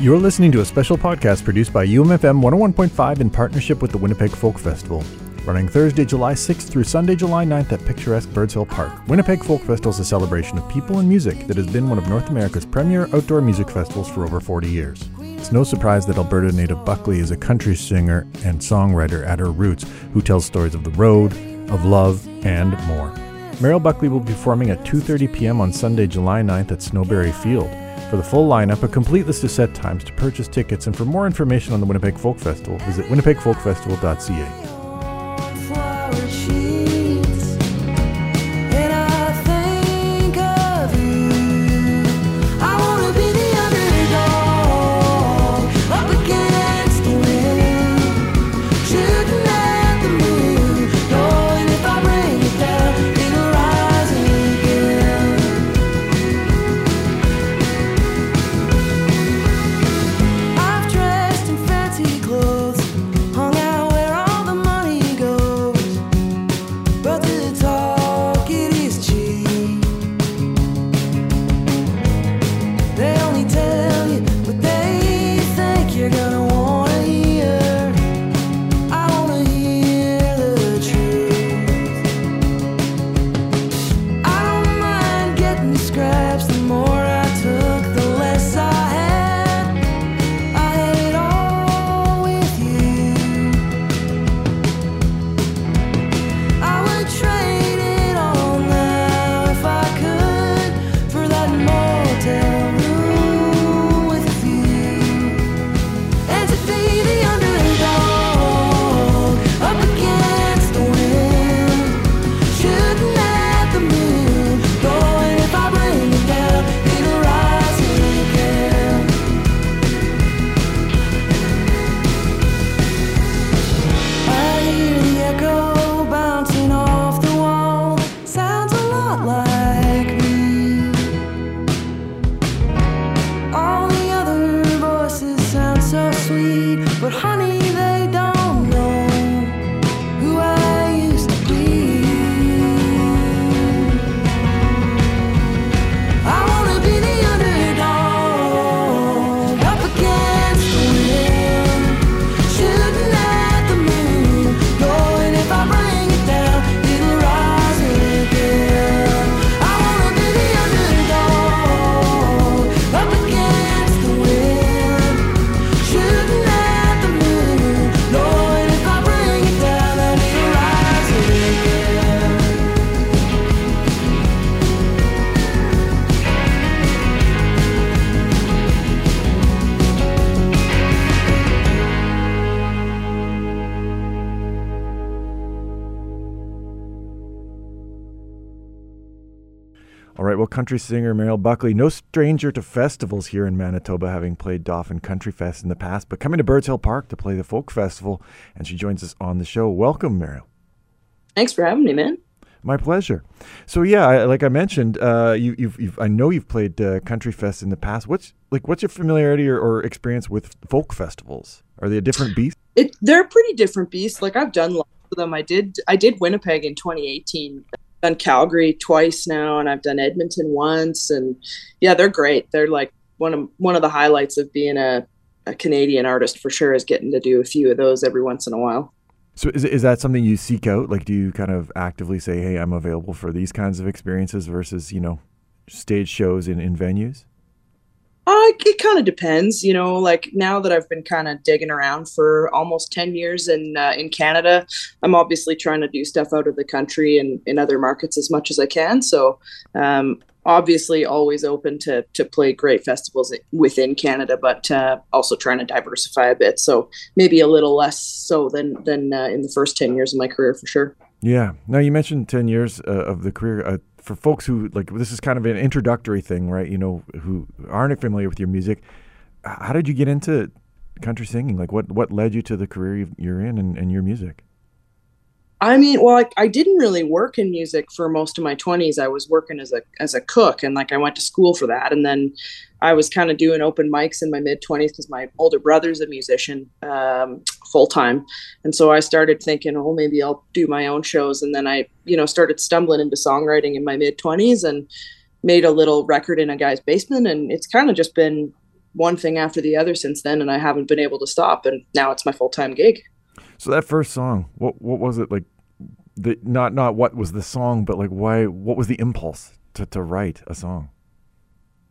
You're listening to a special podcast produced by UMFM 101.5 in partnership with the Winnipeg Folk Festival. Running Thursday, July 6th through Sunday, July 9th at picturesque Birds Hill Park. Winnipeg Folk Festival is a celebration of people and music that has been one of North America's premier outdoor music festivals for over 40 years. It's no surprise that Alberta native Buckley is a country singer and songwriter at her roots who tells stories of the road, of love, and more. Mariel Buckley will be performing at 2:30 p.m. on Sunday, July 9th at Snowberry Field. For the full lineup, a complete list of set times to purchase tickets, and for more information on the Winnipeg Folk Festival, visit winnipegfolkfestival.ca. country singer Mariel Buckley, no stranger to festivals here in Manitoba, having played Dauphin Country Fest in the past, but coming to Birds Hill Park to play the Folk Festival, and she joins us on the show. Welcome, Meryl. Thanks for having me, man. My pleasure. So yeah, I, like I mentioned, uh, you, you've, you've, I know you've played uh, Country Fest in the past. What's like, what's your familiarity or, or experience with folk festivals? Are they a different beast? It, they're a pretty different beasts. Like I've done lots of them. I did, I did Winnipeg in 2018 done Calgary twice now, and I've done Edmonton once, and yeah, they're great. They're like one of one of the highlights of being a, a Canadian artist for sure is getting to do a few of those every once in a while. So is is that something you seek out? Like, do you kind of actively say, "Hey, I'm available for these kinds of experiences," versus you know, stage shows in in venues? Uh, it kind of depends, you know. Like now that I've been kind of digging around for almost ten years in uh, in Canada, I'm obviously trying to do stuff out of the country and in other markets as much as I can. So, um, obviously, always open to to play great festivals within Canada, but uh, also trying to diversify a bit. So maybe a little less so than than uh, in the first ten years of my career for sure. Yeah. Now you mentioned ten years uh, of the career uh, for folks who like this is kind of an introductory thing, right? You know, who aren't familiar with your music. How did you get into country singing? Like, what what led you to the career you're in and, and your music? I mean, well, I, I, didn't really work in music for most of my 20s. I was working as a as a cook, and like I went to school for that, and then I was kind of doing open mics in my mid 20s because my older brother's a musician um, full time, and so I started thinking, oh, maybe I'll do my own shows, and then I, you know, started stumbling into songwriting in my mid 20s and made a little record in a guy's basement, and it's kind of just been one thing after the other since then, and I haven't been able to stop. And now it's my full time gig. So that first song, what what was it like? The not not what was the song, but like why? What was the impulse to to write a song?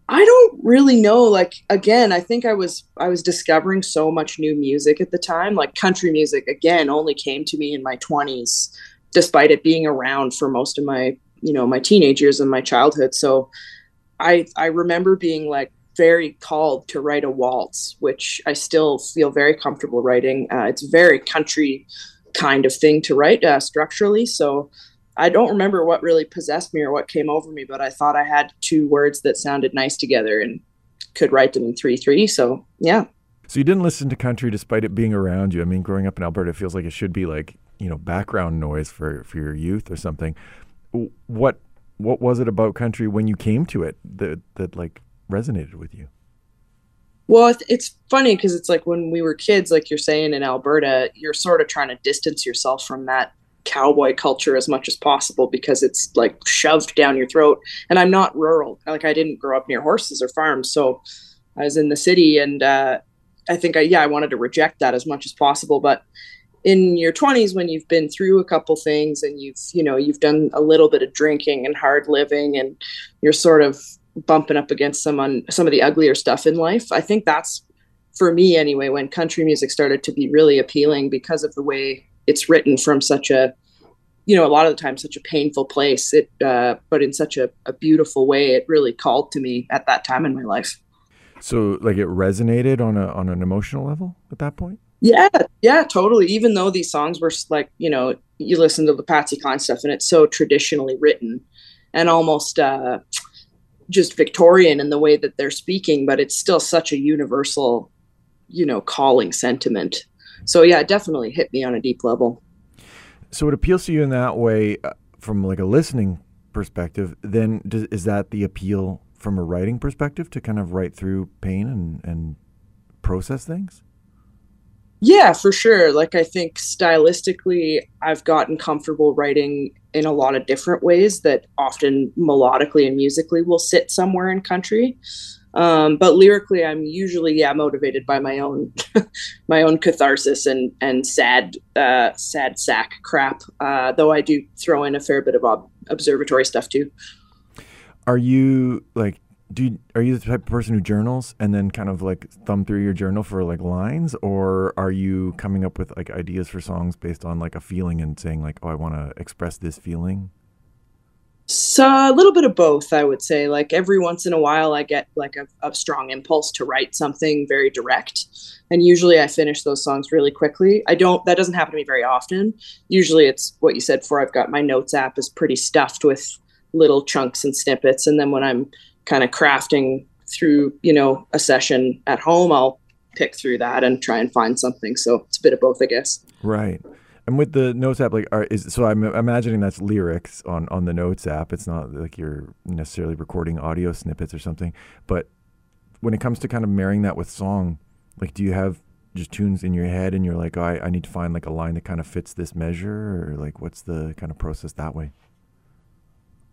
I don't really know. Like again, I think I was I was discovering so much new music at the time. Like country music again only came to me in my 20s despite it being around for most of my, you know, my teenage years and my childhood. So I I remember being like very called to write a waltz, which I still feel very comfortable writing. Uh, it's very country kind of thing to write uh, structurally. So I don't remember what really possessed me or what came over me, but I thought I had two words that sounded nice together and could write them in three three. So yeah. So you didn't listen to country despite it being around you. I mean, growing up in Alberta, it feels like it should be like you know background noise for for your youth or something. What what was it about country when you came to it that that like resonated with you? Well, it's funny because it's like when we were kids, like you're saying in Alberta, you're sort of trying to distance yourself from that cowboy culture as much as possible because it's like shoved down your throat. And I'm not rural. Like I didn't grow up near horses or farms. So I was in the city and uh, I think I, yeah, I wanted to reject that as much as possible. But in your 20s when you've been through a couple things and you've you know you've done a little bit of drinking and hard living and you're sort of bumping up against some on some of the uglier stuff in life. I think that's for me anyway when country music started to be really appealing because of the way it's written from such a you know a lot of the time such a painful place. It uh, but in such a, a beautiful way it really called to me at that time in my life. So like it resonated on a on an emotional level at that point? Yeah yeah totally. Even though these songs were like you know you listen to the patsy cline stuff and it's so traditionally written and almost uh just victorian in the way that they're speaking but it's still such a universal you know calling sentiment so yeah, it definitely hit me on a deep level. So it appeals to you in that way uh, from like a listening perspective. Then does, is that the appeal from a writing perspective to kind of write through pain and and process things? Yeah, for sure. Like I think stylistically, I've gotten comfortable writing in a lot of different ways that often melodically and musically will sit somewhere in country. Um, but lyrically, I'm usually yeah motivated by my own my own catharsis and and sad uh, sad sack crap. Uh, though I do throw in a fair bit of ob- observatory stuff too. Are you like? Do you, are you the type of person who journals and then kind of like thumb through your journal for like lines, or are you coming up with like ideas for songs based on like a feeling and saying like, oh, I want to express this feeling? So a little bit of both, I would say. Like every once in a while, I get like a, a, strong impulse to write something very direct, and usually I finish those songs really quickly. I don't. That doesn't happen to me very often. Usually, it's what you said before. I've got my notes app is pretty stuffed with little chunks and snippets, and then when I'm kind of crafting through, you know, a session at home, I'll pick through that and try and find something. So it's a bit of both, I guess. Right. And with the notes app, like, are, is so I'm imagining that's lyrics on on the notes app. It's not like you're necessarily recording audio snippets or something. But when it comes to kind of marrying that with song, like, do you have just tunes in your head and you're like, oh, I, I need to find like a line that kind of fits this measure, or like, what's the kind of process that way?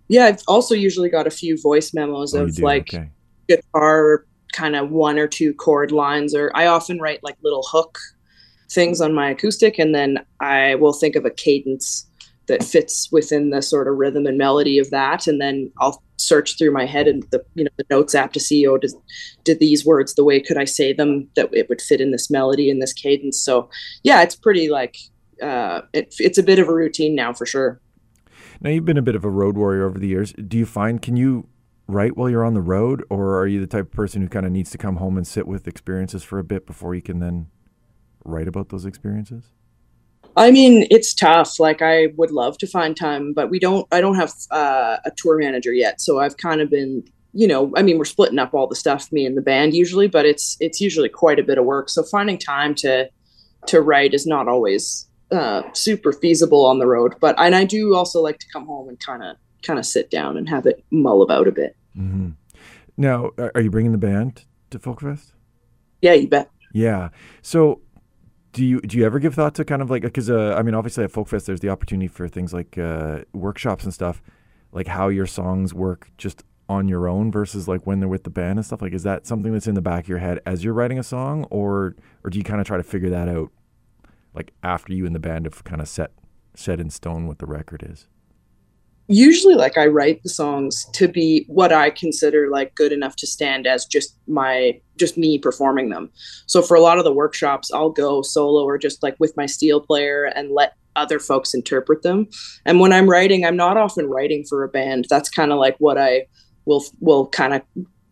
Yeah, I've also usually got a few voice memos oh, of like okay. guitar kind of one or two chord lines, or I often write like little hook things on my acoustic and then I will think of a cadence that fits within the sort of rhythm and melody of that and then I'll search through my head and the you know the notes app to see oh does, did these words the way could I say them that it would fit in this melody and this cadence. So yeah it's pretty like uh, it, it's a bit of a routine now for sure now you've been a bit of a road warrior over the years do you find can you write while you're on the road or are you the type of person who kind of needs to come home and sit with experiences for a bit before you can then write about those experiences? I mean, it's tough. Like I would love to find time, but we don't. I don't have uh, a tour manager yet, so I've kind of been, you know, I mean, we're splitting up all the stuff, me and the band usually, but it's it's usually quite a bit of work. So finding time to to write is not always uh, super feasible on the road. But and I do also like to come home and kind of kind of sit down and have it mull about a bit. Mm-hmm. Now, are you bringing the band to Folkfest? Yeah, you bet. Yeah. So do you do you ever give thought to kind of like because uh, I mean obviously at Folkfest there's the opportunity for things like uh, workshops and stuff, like how your songs work just on your own versus like when they're with the band and stuff? Like, is that something that's in the back of your head as you're writing a song, or or do you kind of try to figure that out like after you and the band have kind of set set in stone what the record is? Usually, like I write the songs to be what I consider like good enough to stand as just my just me performing them. So for a lot of the workshops, I'll go solo or just like with my steel player and let other folks interpret them. And when I'm writing, I'm not often writing for a band. That's kind of like what I will will kind of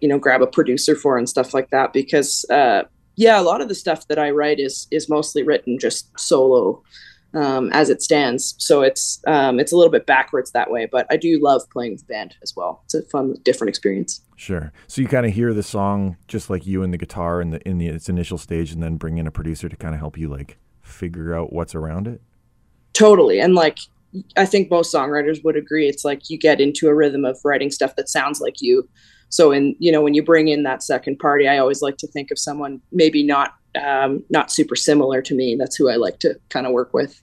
you know grab a producer for and stuff like that because uh, yeah, a lot of the stuff that I write is is mostly written just solo um, as it stands. So it's um, it's a little bit backwards that way, but I do love playing with band as well. It's a fun, different experience. Sure. So you kind of hear the song just like you and the guitar in the in the its initial stage, and then bring in a producer to kind of help you like figure out what's around it. Totally, and like I think most songwriters would agree, it's like you get into a rhythm of writing stuff that sounds like you. So, in you know, when you bring in that second party, I always like to think of someone maybe not um, not super similar to me. That's who I like to kind of work with.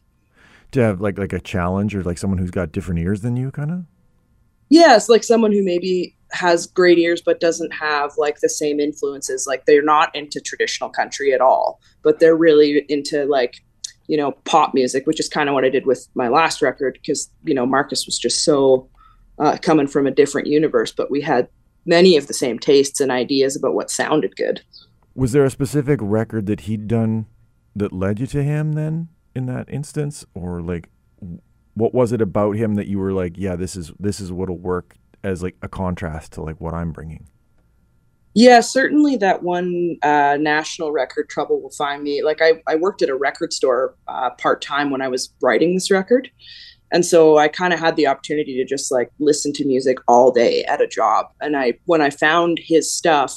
To have like like a challenge or like someone who's got different ears than you, kind of. Yes, like someone who maybe has great ears but doesn't have like the same influences like they're not into traditional country at all but they're really into like you know pop music which is kind of what i did with my last record because you know marcus was just so uh, coming from a different universe but we had many of the same tastes and ideas about what sounded good. Was there a specific record that he'd done that led you to him then in that instance? Or like what was it about him that you were like yeah this is this is what'll work as like a contrast to like what i'm bringing yeah certainly that one uh, national record trouble will find me. Like i, I worked at a record store uh, part-time when i was writing this record and so i kind of had the opportunity to just like listen to music all day at a job and i when i found his stuff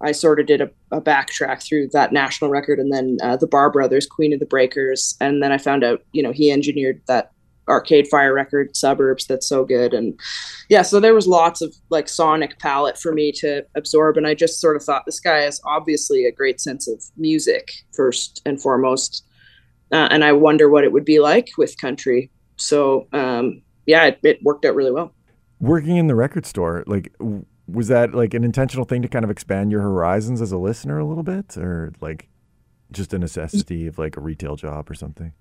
I sort of did a, a backtrack through that national record and then uh, the Barr Brothers, Queen of the Breakers. And then I found out, you know, he engineered that Arcade Fire record, Suburbs, that's so good. And yeah, so there was lots of like sonic palette for me to absorb. And I just sort of thought this guy has obviously a great sense of music, first and foremost. Uh, and I wonder what it would be like with country. So um, yeah, it, it worked out really well. Working in the record store, like, was that like an intentional thing to kind of expand your horizons as a listener a little bit? Or like just a necessity of like a retail job or something?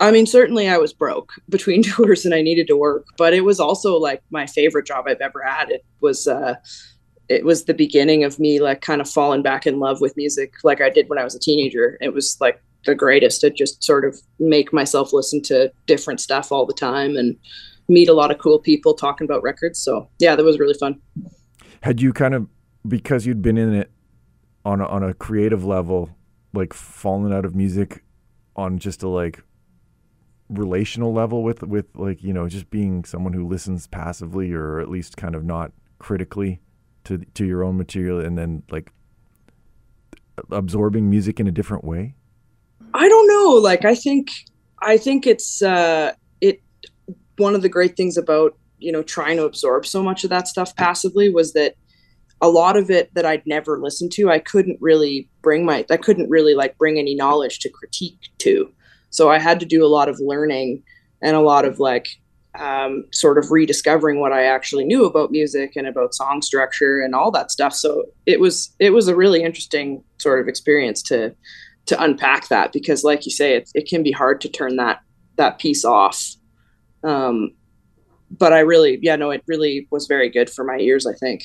I mean certainly i was broke between tours and i needed to work but it was also like my favorite job i've ever had. It was uh it was the beginning of me like kind of falling back in love with music like i did when i was a teenager. It was like the greatest to just sort of make myself listen to different stuff all the time and meet a lot of cool people talking about records. So yeah that was really fun. Had you kind of because you'd been in it on a, on a creative level, like fallen out of music on just a like relational level with with like you know just being someone who listens passively or at least kind of not critically to to your own material and then like absorbing music in a different way i don't know like i think i think it's uh it one of the great things about you know trying to absorb so much of that stuff passively was that a lot of it that I'd never listened to, I couldn't really bring my I couldn't really like bring any knowledge to critique to. So I had to do a lot of learning and a lot of like um, sort of rediscovering what I actually knew about music and about song structure and all that stuff. So it was it was a really interesting sort of experience to to unpack that because, like you say, it it can be hard to turn that that piece off. Um, but I really, yeah, no, it really was very good for my ears. I think.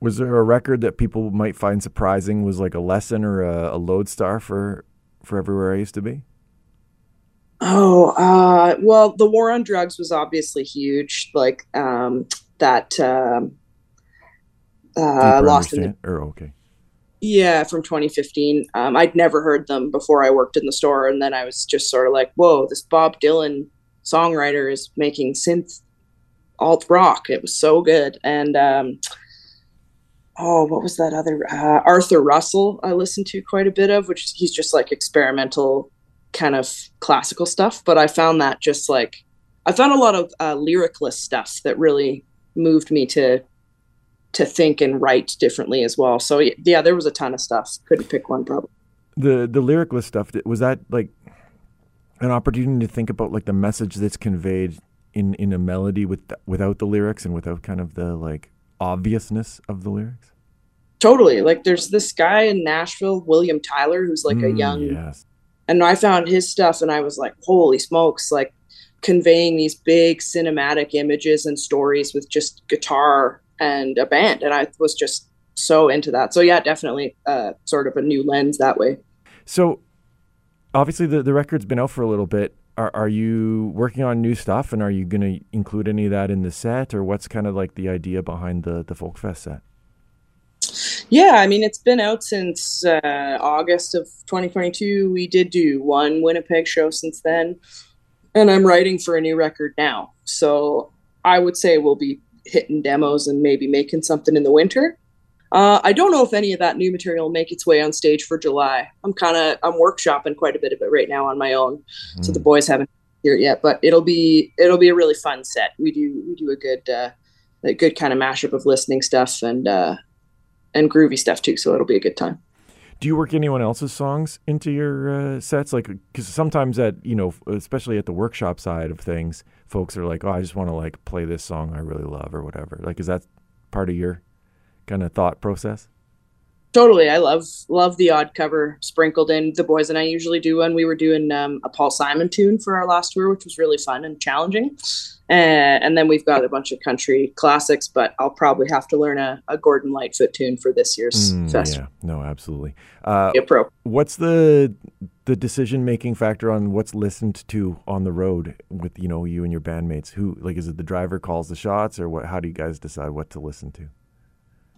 Was there a record that people might find surprising? Was like a lesson or a, a lodestar for for everywhere I used to be? Oh, uh, well, the war on drugs was obviously huge. Like um, that um, uh, lost in the, or okay. Yeah, from 2015. Um, I'd never heard them before I worked in the store, and then I was just sort of like, "Whoa, this Bob Dylan songwriter is making synth alt rock." It was so good, and um, oh, what was that other uh, Arthur Russell? I listened to quite a bit of, which he's just like experimental kind of classical stuff. But I found that just like I found a lot of uh, lyricless stuff that really moved me to to think and write differently as well. So yeah, there was a ton of stuff. Couldn't pick one probably. The the lyricless stuff was that like an opportunity to think about like the message that's conveyed in in a melody with without the lyrics and without kind of the like obviousness of the lyrics? Totally. Like there's this guy in Nashville, William Tyler, who's like mm, a young yes. and I found his stuff and I was like, holy smokes, like conveying these big cinematic images and stories with just guitar and a band. And I was just so into that. So yeah, definitely uh, sort of a new lens that way. So obviously the, the record's been out for a little bit. Are, are you working on new stuff and are you going to include any of that in the set or what's kind of like the idea behind the, the Folk Fest set? Yeah, I mean, it's been out since uh, August of 2022. We did do one Winnipeg show since then, and I'm writing for a new record now. So I would say we'll be hitting demos and maybe making something in the winter. Uh, I don't know if any of that new material will make its way on stage for July. I'm kind of I'm workshopping quite a bit of it right now on my own, mm. so the hmm. boys haven't here yet. But it'll be it'll be a really fun set. We do we do a good uh, a good kind of mashup of listening stuff and uh, and groovy stuff too. So it'll be a good time. Do you work anyone else's songs into your uh, sets? Like, because sometimes at you know, especially at the workshop side of things, folks are like, "Oh, I just want to like play this song I really love or whatever." Like, is that part of your kind of thought process? Totally. I love love the odd cover sprinkled in. The boys and I usually do one. We were doing um, a Paul Simon tune for our last tour, which was really fun and challenging. Uh, and then we've got a bunch of country classics, but I'll probably have to learn a, a Gordon Lightfoot tune for this year's mm, festival. Yeah, no, absolutely. Uh, yeah, pro. What's the the decision making factor on what's listened to on the road with you know you and your bandmates? Who like is it the driver calls the shots, or what? How do you guys decide what to listen to?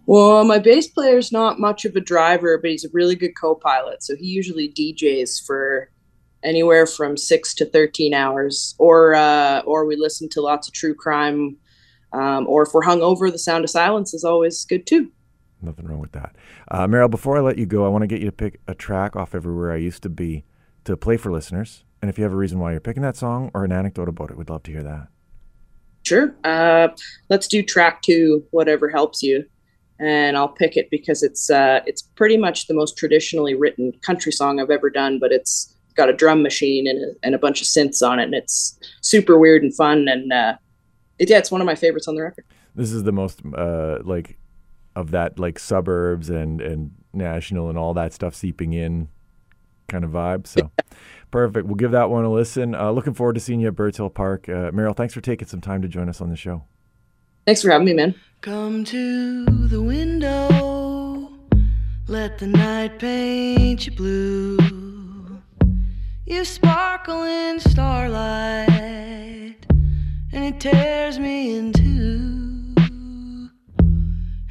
Well, my bass player is not much of a driver, but he's a really good co-pilot. So he usually DJs for anywhere from six to thirteen hours, or uh, or we listen to lots of true crime, um, or if we're hungover, the sound of silence is always good too. Nothing wrong with that. Uh, Mariel, before I let you go, I want to get you to pick a track off everywhere I used to be to play for listeners. And if you have a reason why you're picking that song or an anecdote about it, we'd love to hear that. Sure. Uh, let's do track two, whatever helps you and I'll pick it because it's uh, it's pretty much the most traditionally written country song I've ever done, but it's got a drum machine and a, and a bunch of synths on it, and it's super weird and fun, and uh, it, yeah, it's one of my favorites on the record. This is the most uh, like of that like suburbs and and national and all that stuff seeping in kind of vibe. So. Perfect. We'll give that one a listen. Uh, looking forward to seeing you at Birds Hill Park. Uh, Mariel, thanks for taking some time to join us on the show. Thanks for having me, man. Come to the window, let the night paint you blue. You sparkle in starlight, and it tears me in two.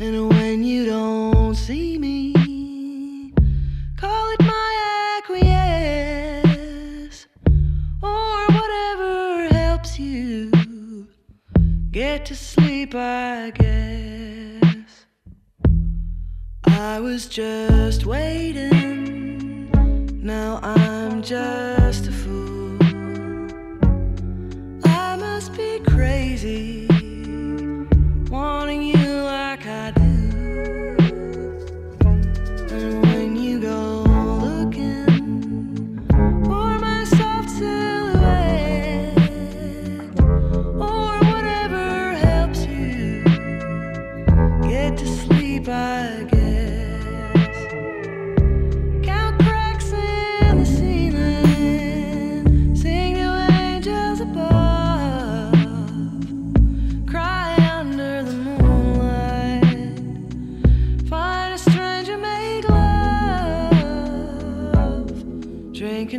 And when you don't see me, get to sleep, I guess. I was just waiting, now I'm just a fool. I must be crazy,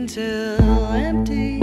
until empty.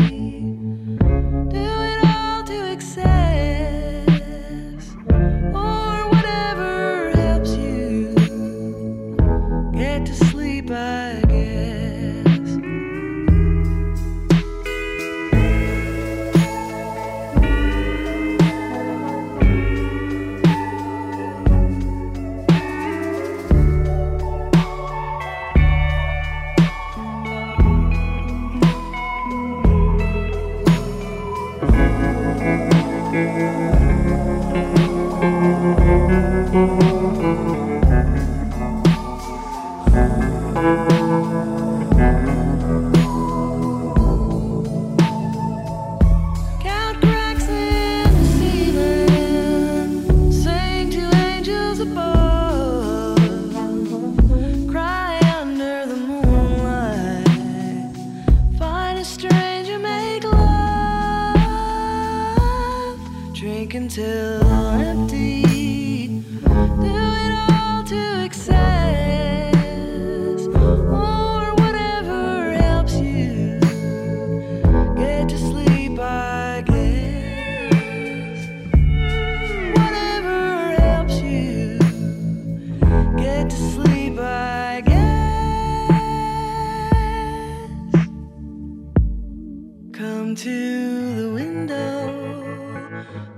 to the window,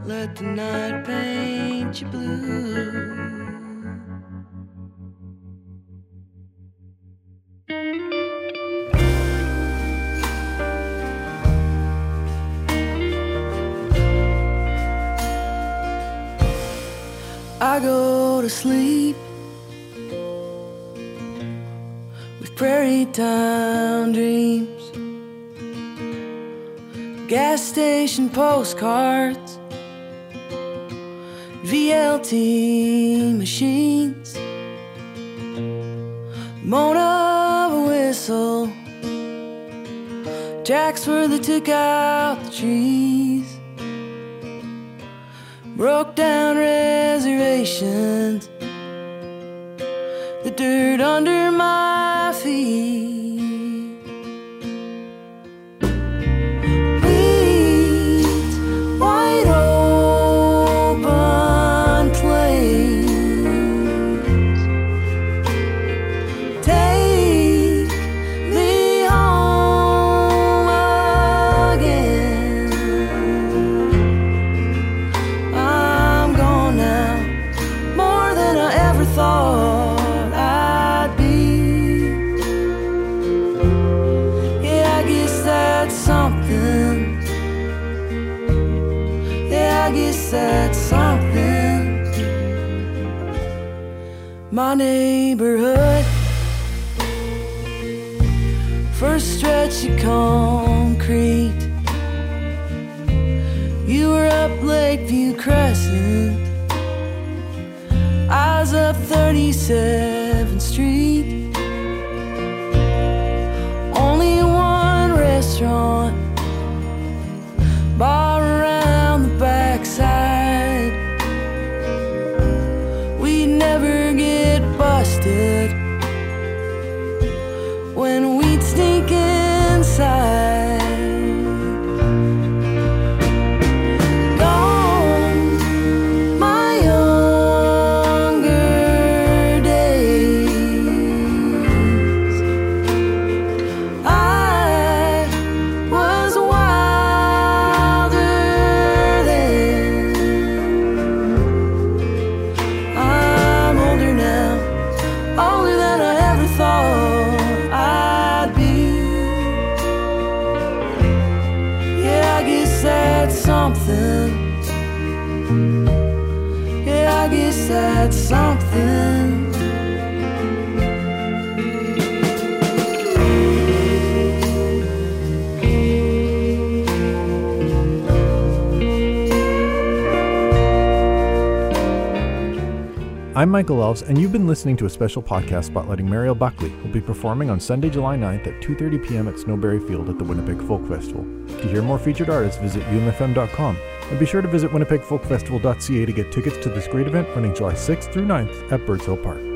let the night paint you blue. I go to sleep with prairie town dreams gas station postcards, VLT machines, moan of a whistle, jacks where they took out the trees broke down reservations, the dirt under my something. Yeah, I guess that's something. My neighborhood, first stretch of concrete. You were up Lakeview Crescent. I was up 37th I'm Michael Elves, and you've been listening to a special podcast spotlighting Mariel Buckley, who'll be performing on Sunday, July 9th at 2.30 p.m. at Snowberry Field at the Winnipeg Folk Festival. To hear more featured artists, visit umfm.com, and be sure to visit winnipegfolkfestival.ca to get tickets to this great event running July 6th through 9th at Birds Hill Park.